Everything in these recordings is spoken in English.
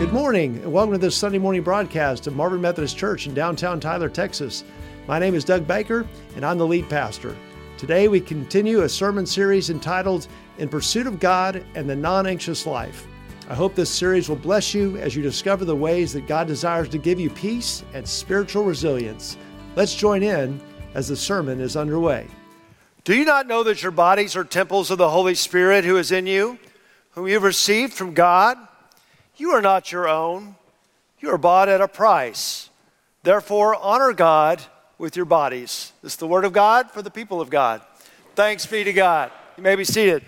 Good morning, and welcome to this Sunday morning broadcast of Marvin Methodist Church in downtown Tyler, Texas. My name is Doug Baker, and I'm the lead pastor. Today, we continue a sermon series entitled In Pursuit of God and the Non Anxious Life. I hope this series will bless you as you discover the ways that God desires to give you peace and spiritual resilience. Let's join in as the sermon is underway. Do you not know that your bodies are temples of the Holy Spirit who is in you, whom you've received from God? You are not your own. You are bought at a price. Therefore, honor God with your bodies. This is the word of God for the people of God. Thanks be to God. You may be seated.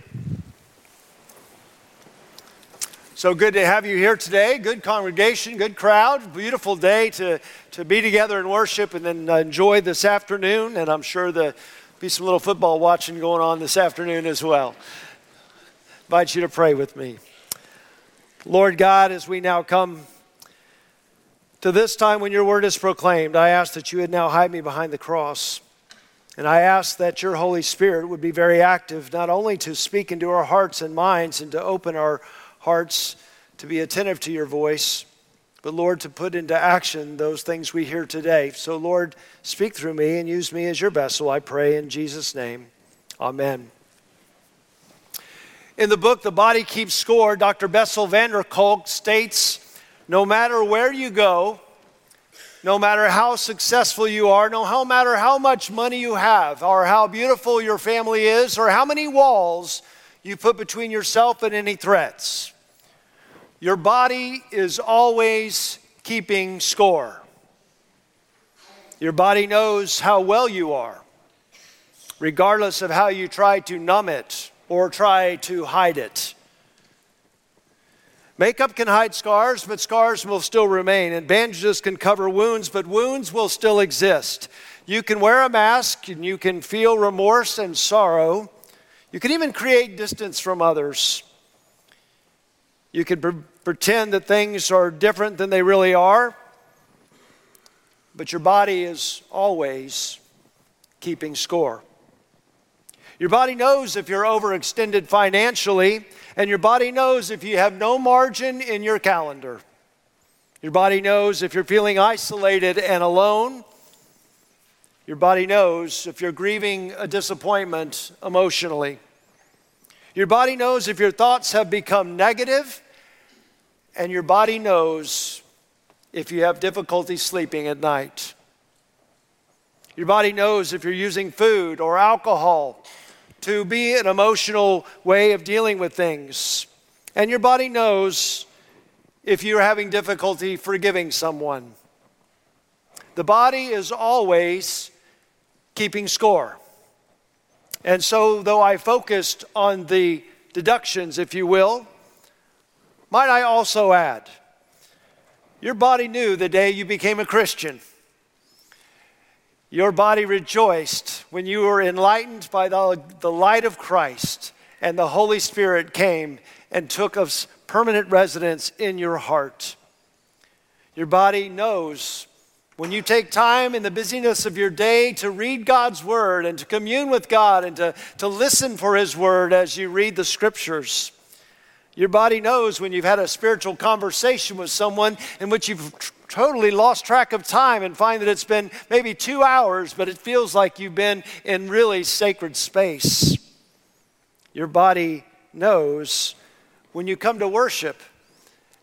So good to have you here today. Good congregation, good crowd, beautiful day to, to be together and worship and then enjoy this afternoon. And I'm sure there'll be some little football watching going on this afternoon as well. invite you to pray with me. Lord God, as we now come to this time when your word is proclaimed, I ask that you would now hide me behind the cross. And I ask that your Holy Spirit would be very active, not only to speak into our hearts and minds and to open our hearts to be attentive to your voice, but Lord, to put into action those things we hear today. So, Lord, speak through me and use me as your vessel, I pray in Jesus' name. Amen. In the book, The Body Keeps Score, Dr. Bessel van der Kolk states no matter where you go, no matter how successful you are, no matter how much money you have, or how beautiful your family is, or how many walls you put between yourself and any threats, your body is always keeping score. Your body knows how well you are, regardless of how you try to numb it or try to hide it. Makeup can hide scars, but scars will still remain. And bandages can cover wounds, but wounds will still exist. You can wear a mask and you can feel remorse and sorrow. You can even create distance from others. You can pre- pretend that things are different than they really are, but your body is always keeping score. Your body knows if you're overextended financially, and your body knows if you have no margin in your calendar. Your body knows if you're feeling isolated and alone. Your body knows if you're grieving a disappointment emotionally. Your body knows if your thoughts have become negative, and your body knows if you have difficulty sleeping at night. Your body knows if you're using food or alcohol to be an emotional way of dealing with things. And your body knows if you're having difficulty forgiving someone. The body is always keeping score. And so, though I focused on the deductions, if you will, might I also add, your body knew the day you became a Christian. Your body rejoiced when you were enlightened by the, the light of Christ and the Holy Spirit came and took a permanent residence in your heart. Your body knows when you take time in the busyness of your day to read God's Word and to commune with God and to, to listen for His Word as you read the Scriptures. Your body knows when you've had a spiritual conversation with someone in which you've totally lost track of time and find that it's been maybe two hours, but it feels like you've been in really sacred space. Your body knows when you come to worship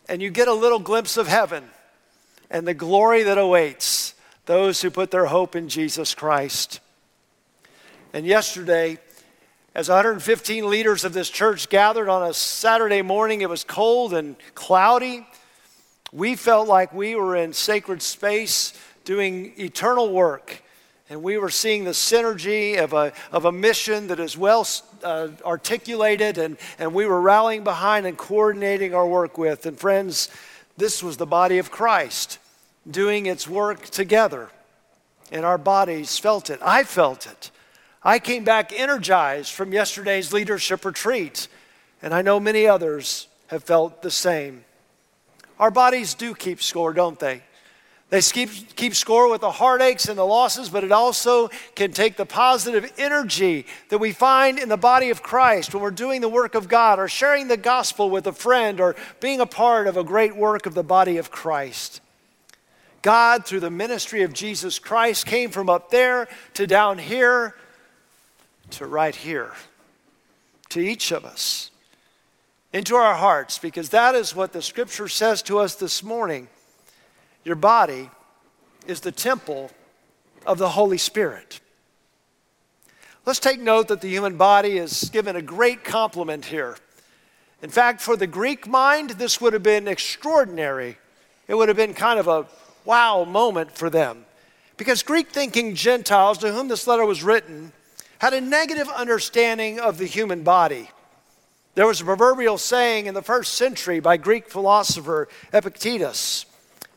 and you get a little glimpse of heaven and the glory that awaits those who put their hope in Jesus Christ. And yesterday, as 115 leaders of this church gathered on a Saturday morning, it was cold and cloudy. We felt like we were in sacred space doing eternal work. And we were seeing the synergy of a, of a mission that is well uh, articulated, and, and we were rallying behind and coordinating our work with. And friends, this was the body of Christ doing its work together. And our bodies felt it. I felt it. I came back energized from yesterday's leadership retreat, and I know many others have felt the same. Our bodies do keep score, don't they? They keep, keep score with the heartaches and the losses, but it also can take the positive energy that we find in the body of Christ when we're doing the work of God or sharing the gospel with a friend or being a part of a great work of the body of Christ. God, through the ministry of Jesus Christ, came from up there to down here to right here, to each of us, into our hearts, because that is what the scripture says to us this morning. Your body is the temple of the Holy Spirit. Let's take note that the human body is given a great compliment here. In fact, for the Greek mind, this would have been extraordinary. It would have been kind of a wow moment for them. Because Greek thinking Gentiles to whom this letter was written had a negative understanding of the human body. There was a proverbial saying in the first century by Greek philosopher Epictetus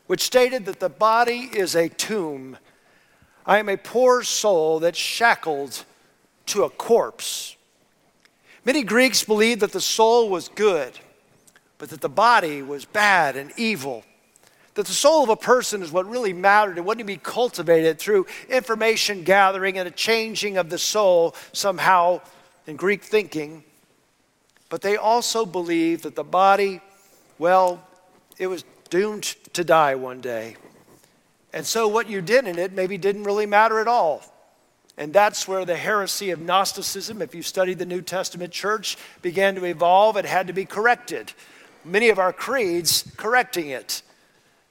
which stated that the body is a tomb. I am a poor soul that's shackled to a corpse. Many Greeks believed that the soul was good, but that the body was bad and evil. That the soul of a person is what really mattered and what to be cultivated through information gathering and a changing of the soul somehow in Greek thinking. But they also believed that the body, well, it was doomed to die one day. And so what you did in it maybe didn't really matter at all. And that's where the heresy of Gnosticism, if you studied the New Testament church, began to evolve. It had to be corrected. Many of our creeds correcting it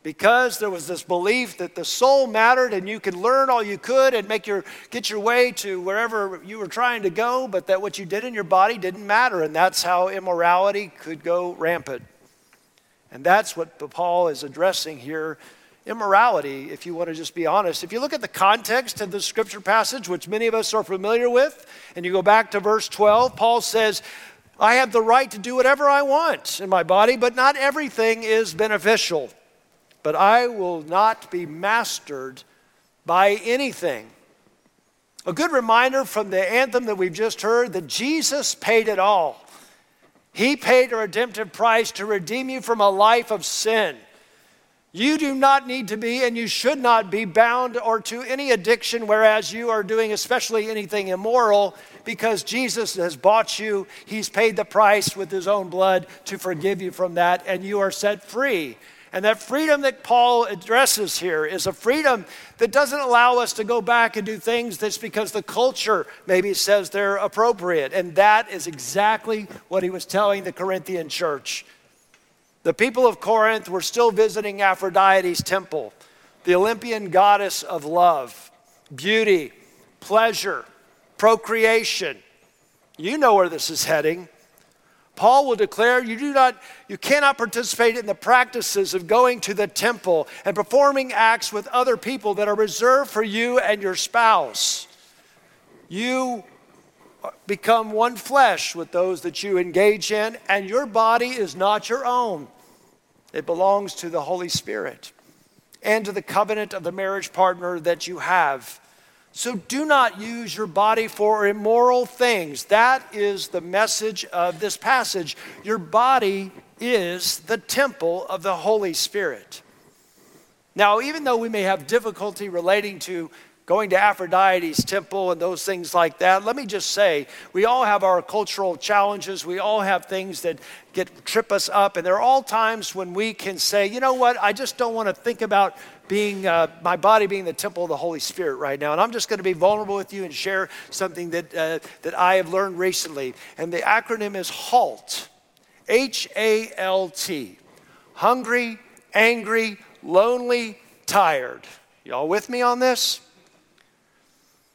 because there was this belief that the soul mattered and you could learn all you could and make your get your way to wherever you were trying to go but that what you did in your body didn't matter and that's how immorality could go rampant and that's what Paul is addressing here immorality, if you want to just be honest. If you look at the context of the scripture passage, which many of us are familiar with, and you go back to verse 12, Paul says, I have the right to do whatever I want in my body, but not everything is beneficial. But I will not be mastered by anything. A good reminder from the anthem that we've just heard that Jesus paid it all. He paid a redemptive price to redeem you from a life of sin. You do not need to be, and you should not be bound or to any addiction, whereas you are doing especially anything immoral, because Jesus has bought you. He's paid the price with his own blood to forgive you from that, and you are set free. And that freedom that Paul addresses here is a freedom that doesn't allow us to go back and do things that's because the culture maybe says they're appropriate. And that is exactly what he was telling the Corinthian church. The people of Corinth were still visiting Aphrodite's temple, the Olympian goddess of love, beauty, pleasure, procreation. You know where this is heading. Paul will declare you do not you cannot participate in the practices of going to the temple and performing acts with other people that are reserved for you and your spouse. You become one flesh with those that you engage in and your body is not your own. It belongs to the Holy Spirit and to the covenant of the marriage partner that you have. So do not use your body for immoral things. That is the message of this passage. Your body is the temple of the Holy Spirit. Now, even though we may have difficulty relating to going to Aphrodite's temple and those things like that. Let me just say, we all have our cultural challenges. We all have things that get trip us up, and there are all times when we can say, you know what, I just don't want to think about being uh, my body being the temple of the Holy Spirit right now. And I'm just going to be vulnerable with you and share something that uh, that I have learned recently. And the acronym is HALT, H A L T, hungry, angry, lonely, tired. Y'all with me on this?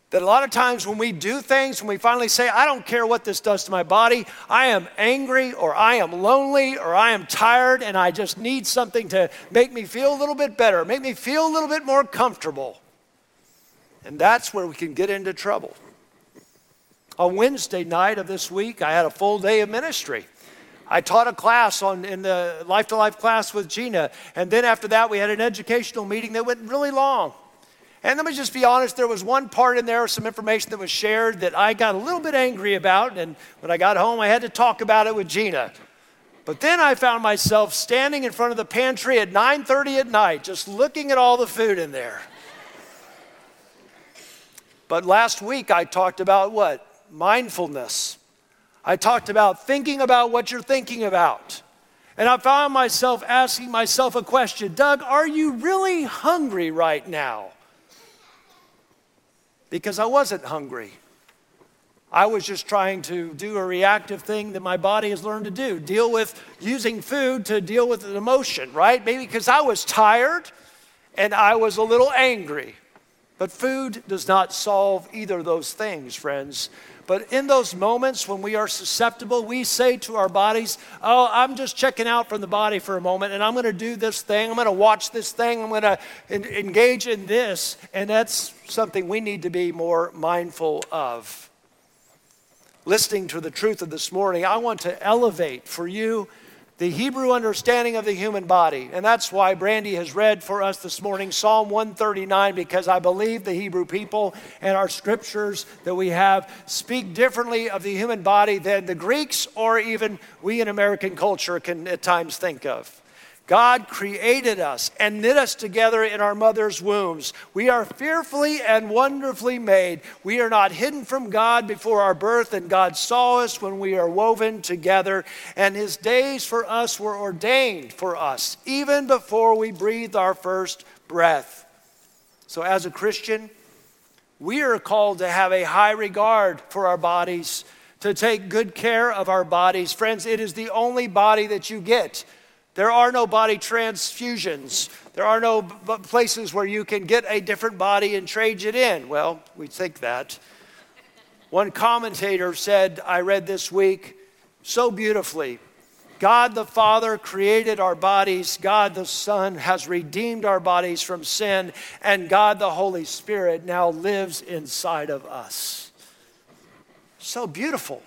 That a lot of times when we do things, when we finally say, I don't care what this does to my body, I am angry or I am lonely or I am tired and I just need something to make me feel a little bit better, make me feel a little bit more comfortable. And that's where we can get into trouble. On Wednesday night of this week, I had a full day of ministry. I taught a class on in the life to life class with Gina, and then after that we had an educational meeting that went really long. And let me just be honest, there was one part in there, some information that was shared that I got a little bit angry about. And when I got home, I had to talk about it with Gina. But then I found myself standing in front of the pantry at 9:30 at night just looking at all the food in there. But last week I talked about what? Mindfulness. I talked about thinking about what you're thinking about. And I found myself asking myself a question Doug, are you really hungry right now? Because I wasn't hungry. I was just trying to do a reactive thing that my body has learned to do deal with using food to deal with an emotion, right? Maybe because I was tired and I was a little angry. But food does not solve either of those things, friends. But in those moments when we are susceptible, we say to our bodies, Oh, I'm just checking out from the body for a moment and I'm going to do this thing. I'm going to watch this thing. I'm going to engage in this. And that's something we need to be more mindful of. Listening to the truth of this morning, I want to elevate for you the Hebrew understanding of the human body. And that's why Brandy has read for us this morning Psalm 139, because I believe the Hebrew people and our scriptures that we have speak differently of the human body than the Greeks or even we in American culture can at times think of. God created us and knit us together in our mother's wombs. We are fearfully and wonderfully made. We are not hidden from God before our birth, and God saw us when we are woven together. And His days for us were ordained for us, even before we breathed our first breath. So, as a Christian, we are called to have a high regard for our bodies, to take good care of our bodies. Friends, it is the only body that you get. There are no body transfusions. There are no b- places where you can get a different body and trade it in. Well, we think that. One commentator said, I read this week so beautifully God the Father created our bodies, God the Son has redeemed our bodies from sin, and God the Holy Spirit now lives inside of us. So beautiful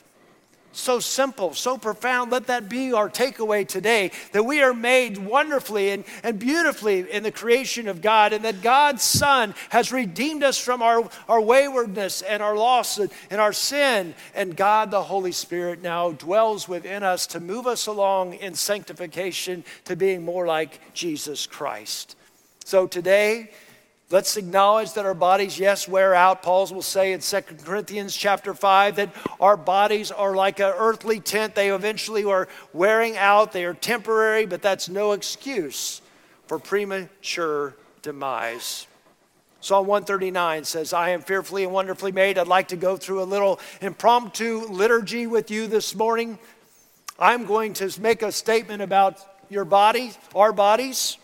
so simple, so profound. Let that be our takeaway today that we are made wonderfully and, and beautifully in the creation of God, and that God's Son has redeemed us from our, our waywardness and our loss and, and our sin. And God, the Holy Spirit, now dwells within us to move us along in sanctification to being more like Jesus Christ. So today, Let's acknowledge that our bodies, yes, wear out. Paul's will say in 2 Corinthians chapter 5 that our bodies are like an earthly tent. They eventually are wearing out. They are temporary, but that's no excuse for premature demise. Psalm 139 says, I am fearfully and wonderfully made. I'd like to go through a little impromptu liturgy with you this morning. I'm going to make a statement about your body, our bodies.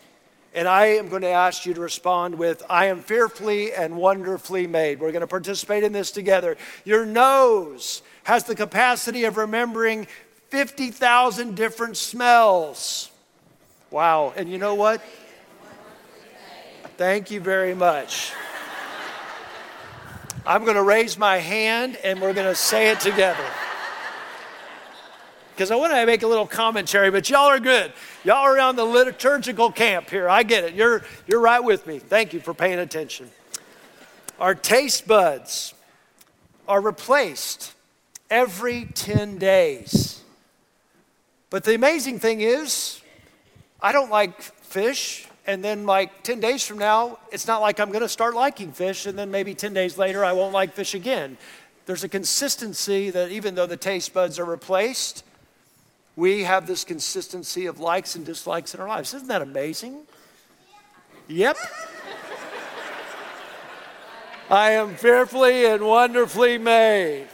And I am going to ask you to respond with, I am fearfully and wonderfully made. We're going to participate in this together. Your nose has the capacity of remembering 50,000 different smells. Wow. And you know what? Thank you very much. I'm going to raise my hand and we're going to say it together because I want to make a little commentary, but y'all are good. Y'all are on the liturgical camp here. I get it. You're, you're right with me. Thank you for paying attention. Our taste buds are replaced every 10 days. But the amazing thing is, I don't like fish. And then, like 10 days from now, it's not like I'm going to start liking fish. And then maybe 10 days later, I won't like fish again. There's a consistency that even though the taste buds are replaced, we have this consistency of likes and dislikes in our lives. Isn't that amazing? Yep. I am fearfully and wonderfully made.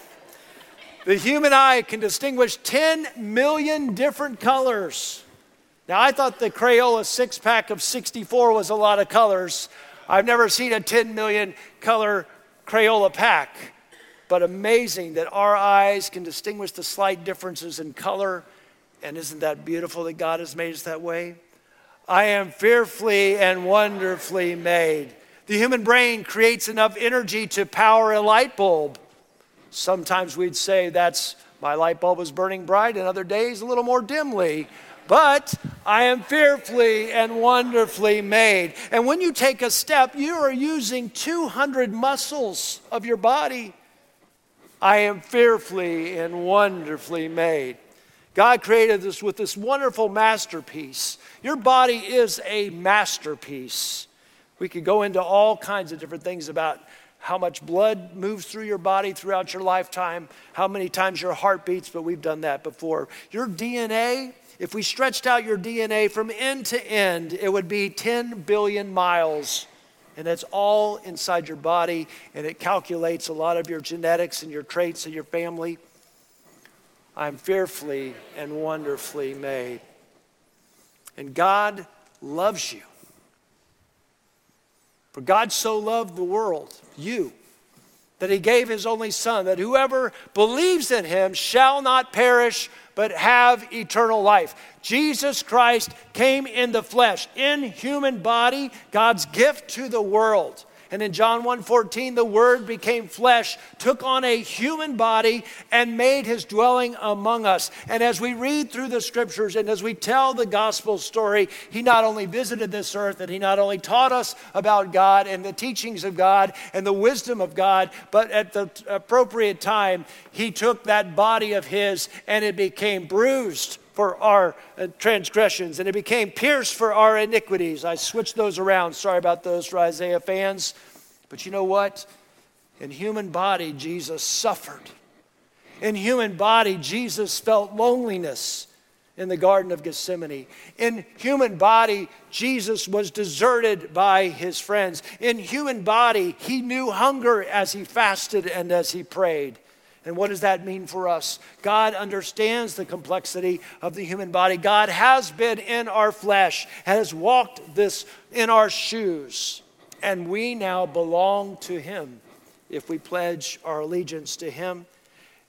The human eye can distinguish 10 million different colors. Now, I thought the Crayola six pack of 64 was a lot of colors. I've never seen a 10 million color Crayola pack, but amazing that our eyes can distinguish the slight differences in color and isn't that beautiful that God has made us that way? I am fearfully and wonderfully made. The human brain creates enough energy to power a light bulb. Sometimes we'd say that's my light bulb is burning bright, and other days a little more dimly. But I am fearfully and wonderfully made. And when you take a step, you are using 200 muscles of your body. I am fearfully and wonderfully made. God created us with this wonderful masterpiece. Your body is a masterpiece. We could go into all kinds of different things about how much blood moves through your body throughout your lifetime, how many times your heart beats, but we've done that before. Your DNA, if we stretched out your DNA from end to end, it would be 10 billion miles. And that's all inside your body, and it calculates a lot of your genetics and your traits and your family. I'm fearfully and wonderfully made. And God loves you. For God so loved the world, you, that he gave his only Son, that whoever believes in him shall not perish, but have eternal life. Jesus Christ came in the flesh, in human body, God's gift to the world. And in John 1:14 the word became flesh, took on a human body and made his dwelling among us. And as we read through the scriptures and as we tell the gospel story, he not only visited this earth and he not only taught us about God and the teachings of God and the wisdom of God, but at the appropriate time he took that body of his and it became bruised for our uh, transgressions, and it became pierced for our iniquities. I switched those around. Sorry about those for Isaiah fans. But you know what? In human body, Jesus suffered. In human body, Jesus felt loneliness in the Garden of Gethsemane. In human body, Jesus was deserted by his friends. In human body, he knew hunger as he fasted and as he prayed. And what does that mean for us? God understands the complexity of the human body. God has been in our flesh, has walked this in our shoes, and we now belong to Him if we pledge our allegiance to Him.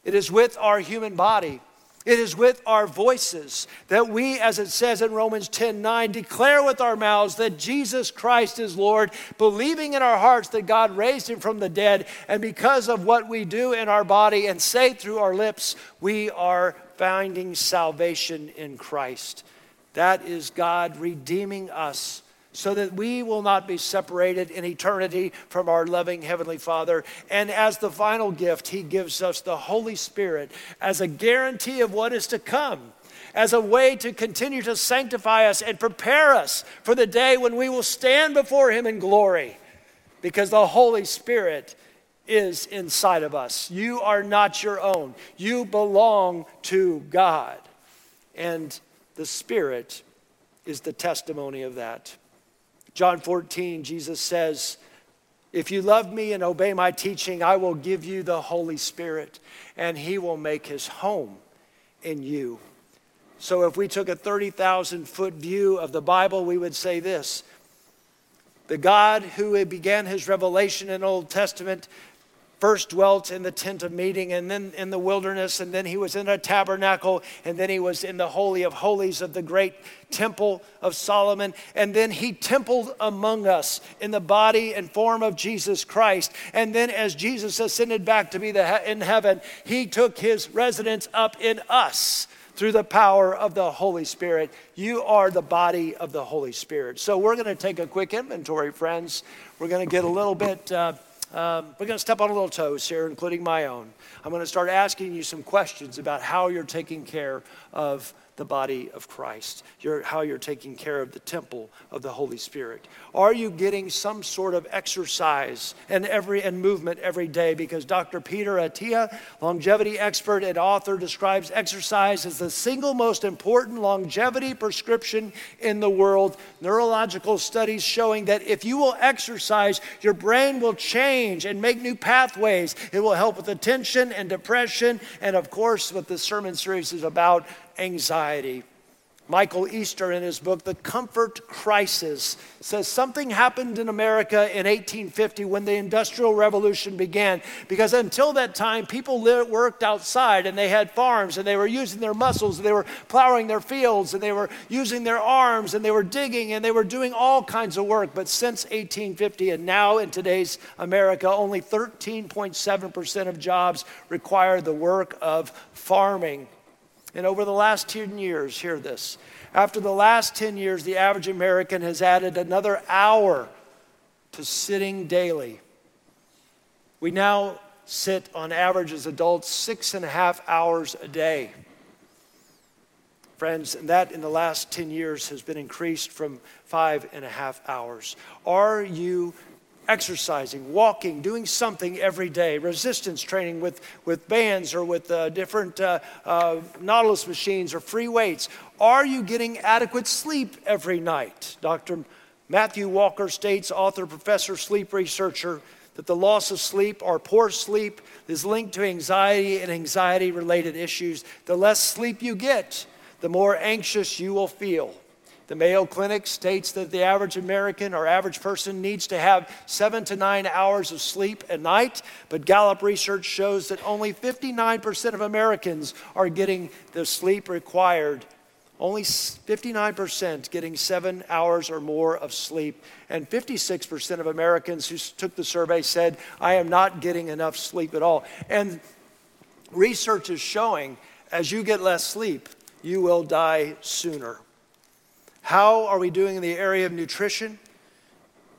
It is with our human body it is with our voices that we, as it says in Romans 10 9, declare with our mouths that Jesus Christ is Lord, believing in our hearts that God raised him from the dead. And because of what we do in our body and say through our lips, we are finding salvation in Christ. That is God redeeming us so that we will not be separated in eternity from our loving Heavenly Father. And as the final gift, He gives us the Holy Spirit as a guarantee of what is to come, as a way to continue to sanctify us and prepare us for the day when we will stand before Him in glory, because the Holy Spirit is inside of us. You are not your own, you belong to God. And the Spirit is the testimony of that. John 14, Jesus says, If you love me and obey my teaching, I will give you the Holy Spirit, and he will make his home in you. So, if we took a 30,000 foot view of the Bible, we would say this The God who began his revelation in Old Testament first dwelt in the tent of meeting and then in the wilderness, and then he was in a tabernacle, and then he was in the Holy of Holies of the great temple of Solomon, and then he templed among us in the body and form of Jesus Christ. And then as Jesus ascended back to be the, in heaven, he took his residence up in us through the power of the Holy Spirit. You are the body of the Holy Spirit. So we're going to take a quick inventory, friends. We're going to get a little bit. Uh, um, we're going to step on a little toes here, including my own. I'm going to start asking you some questions about how you're taking care of the body of Christ, your, how you're taking care of the temple of the Holy Spirit. Are you getting some sort of exercise and every and movement every day? Because Dr. Peter Attia, longevity expert and author, describes exercise as the single most important longevity prescription in the world. Neurological studies showing that if you will exercise, your brain will change and make new pathways. It will help with attention and depression, and of course, what the sermon series is about anxiety. Michael Easter, in his book, The Comfort Crisis, says something happened in America in 1850 when the Industrial Revolution began. Because until that time, people lived, worked outside and they had farms and they were using their muscles and they were plowing their fields and they were using their arms and they were digging and they were doing all kinds of work. But since 1850 and now in today's America, only 13.7% of jobs require the work of farming. And over the last 10 years, hear this. After the last 10 years, the average American has added another hour to sitting daily. We now sit on average as adults six and a half hours a day. Friends, and that in the last 10 years has been increased from five and a half hours. Are you exercising, walking, doing something every day, resistance training with, with bands or with uh, different uh, uh, Nautilus machines or free weights? Are you getting adequate sleep every night? Dr. Matthew Walker states, author, professor, sleep researcher, that the loss of sleep or poor sleep is linked to anxiety and anxiety related issues. The less sleep you get, the more anxious you will feel. The Mayo Clinic states that the average American or average person needs to have seven to nine hours of sleep a night, but Gallup research shows that only 59% of Americans are getting the sleep required. Only 59% getting seven hours or more of sleep. And 56% of Americans who took the survey said, I am not getting enough sleep at all. And research is showing as you get less sleep, you will die sooner. How are we doing in the area of nutrition?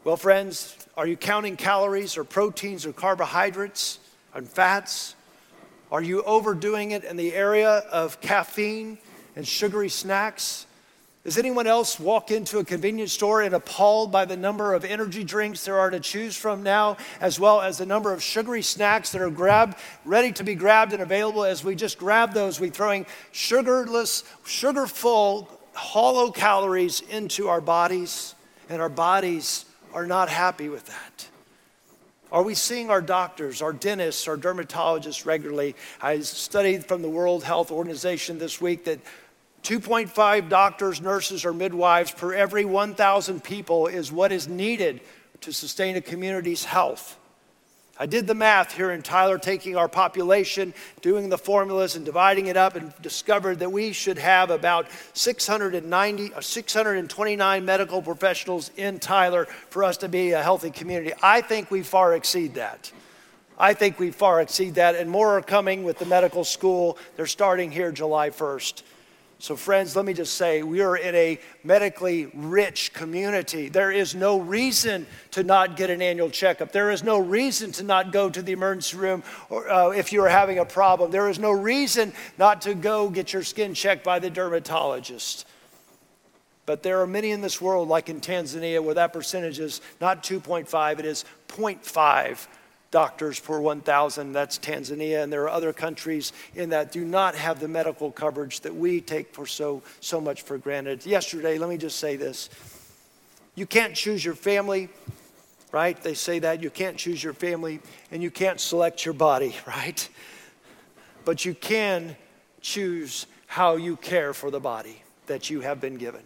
Well, friends, are you counting calories or proteins or carbohydrates and fats? Are you overdoing it in the area of caffeine and sugary snacks? Does anyone else walk into a convenience store and appalled by the number of energy drinks there are to choose from now, as well as the number of sugary snacks that are grabbed, ready to be grabbed and available? As we just grab those, we throwing sugarless, sugar-full hollow calories into our bodies, and our bodies are not happy with that. Are we seeing our doctors, our dentists, our dermatologists regularly? I studied from the World Health Organization this week that 2.5 doctors, nurses, or midwives per every 1,000 people is what is needed to sustain a community's health. I did the math here in Tyler, taking our population, doing the formulas, and dividing it up, and discovered that we should have about 690, uh, 629 medical professionals in Tyler for us to be a healthy community. I think we far exceed that. I think we far exceed that, and more are coming with the medical school. They're starting here July 1st. So, friends, let me just say we are in a medically rich community. There is no reason to not get an annual checkup. There is no reason to not go to the emergency room or, uh, if you are having a problem. There is no reason not to go get your skin checked by the dermatologist. But there are many in this world, like in Tanzania, where that percentage is not 2.5, it is 0.5 doctors per 1,000. That's Tanzania, and there are other countries in that do not have the medical coverage that we take for so, so much for granted. Yesterday, let me just say this you can't choose your family, right? They say that you can't choose your family, and you can't select your body, right? But you can choose how you care for the body that you have been given.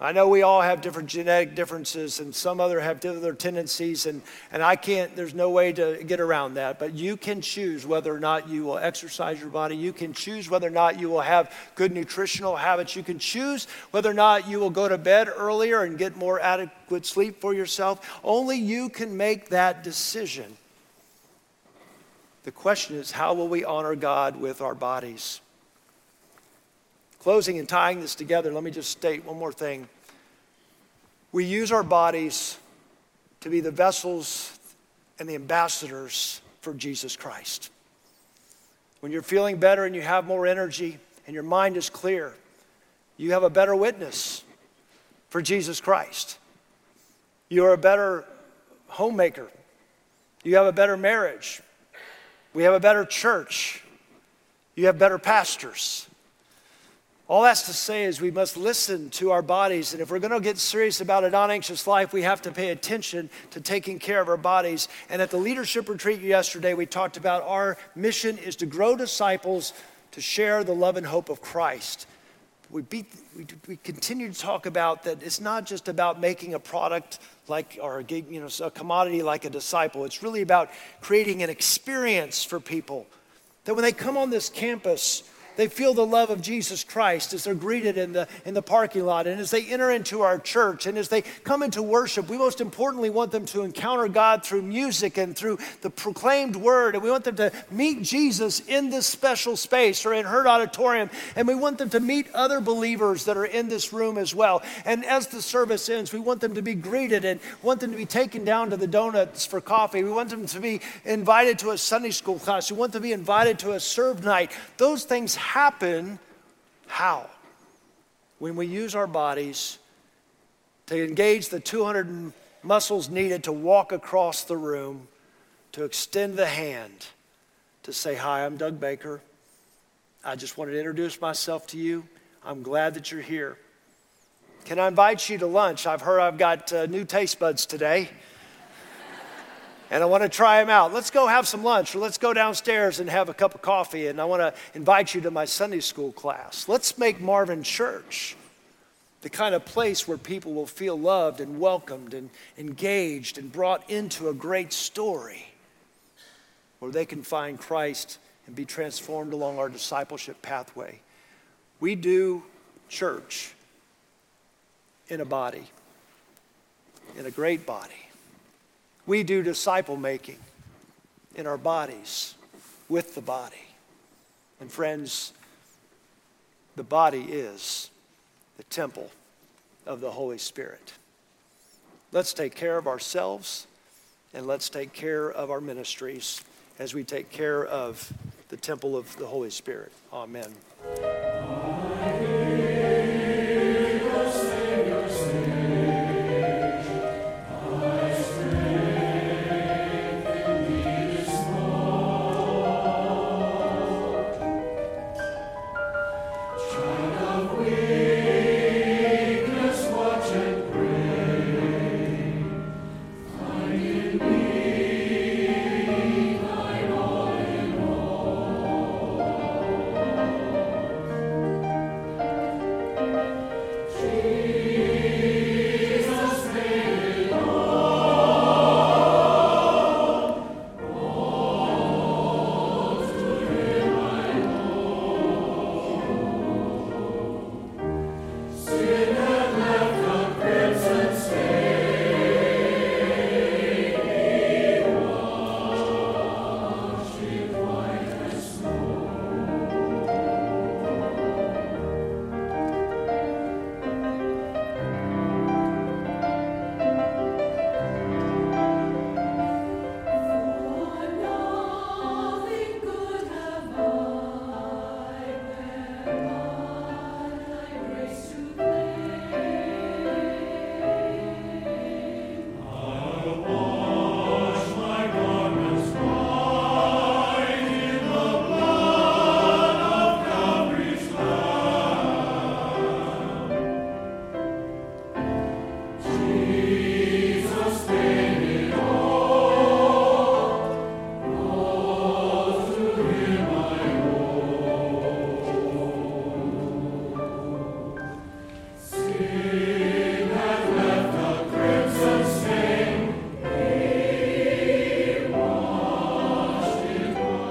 I know we all have different genetic differences and some other have other tendencies, and, and I can't, there's no way to get around that. But you can choose whether or not you will exercise your body. You can choose whether or not you will have good nutritional habits. You can choose whether or not you will go to bed earlier and get more adequate sleep for yourself. Only you can make that decision. The question is, how will we honor God with our bodies? Closing and tying this together, let me just state one more thing. We use our bodies to be the vessels and the ambassadors for Jesus Christ. When you're feeling better and you have more energy and your mind is clear, you have a better witness for Jesus Christ. You're a better homemaker. You have a better marriage. We have a better church. You have better pastors. All that's to say is we must listen to our bodies. And if we're going to get serious about a non anxious life, we have to pay attention to taking care of our bodies. And at the leadership retreat yesterday, we talked about our mission is to grow disciples to share the love and hope of Christ. We, beat, we, we continue to talk about that it's not just about making a product like or a, you know, a commodity like a disciple. It's really about creating an experience for people that when they come on this campus, they feel the love of Jesus Christ as they're greeted in the, in the parking lot and as they enter into our church and as they come into worship. We most importantly want them to encounter God through music and through the proclaimed word. And we want them to meet Jesus in this special space or in Hurd Auditorium. And we want them to meet other believers that are in this room as well. And as the service ends, we want them to be greeted and want them to be taken down to the donuts for coffee. We want them to be invited to a Sunday school class. We want them to be invited to a serve night. Those things happen How? When we use our bodies to engage the 200 muscles needed to walk across the room, to extend the hand, to say, Hi, I'm Doug Baker. I just wanted to introduce myself to you. I'm glad that you're here. Can I invite you to lunch? I've heard I've got uh, new taste buds today. And I want to try them out. Let's go have some lunch, or let's go downstairs and have a cup of coffee. And I want to invite you to my Sunday school class. Let's make Marvin Church the kind of place where people will feel loved and welcomed and engaged and brought into a great story where they can find Christ and be transformed along our discipleship pathway. We do church in a body, in a great body. We do disciple making in our bodies, with the body. And friends, the body is the temple of the Holy Spirit. Let's take care of ourselves and let's take care of our ministries as we take care of the temple of the Holy Spirit. Amen.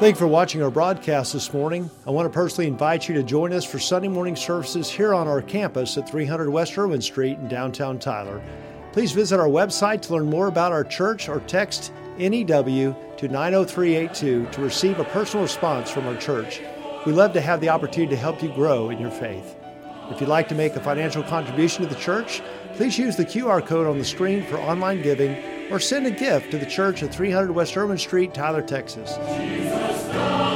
Thank you for watching our broadcast this morning. I want to personally invite you to join us for Sunday morning services here on our campus at 300 West Erwin Street in downtown Tyler. Please visit our website to learn more about our church or text NEW to 90382 to receive a personal response from our church. We love to have the opportunity to help you grow in your faith. If you'd like to make a financial contribution to the church, please use the QR code on the screen for online giving or send a gift to the church at 300 West Erwin Street, Tyler, Texas. Jesus, Stop.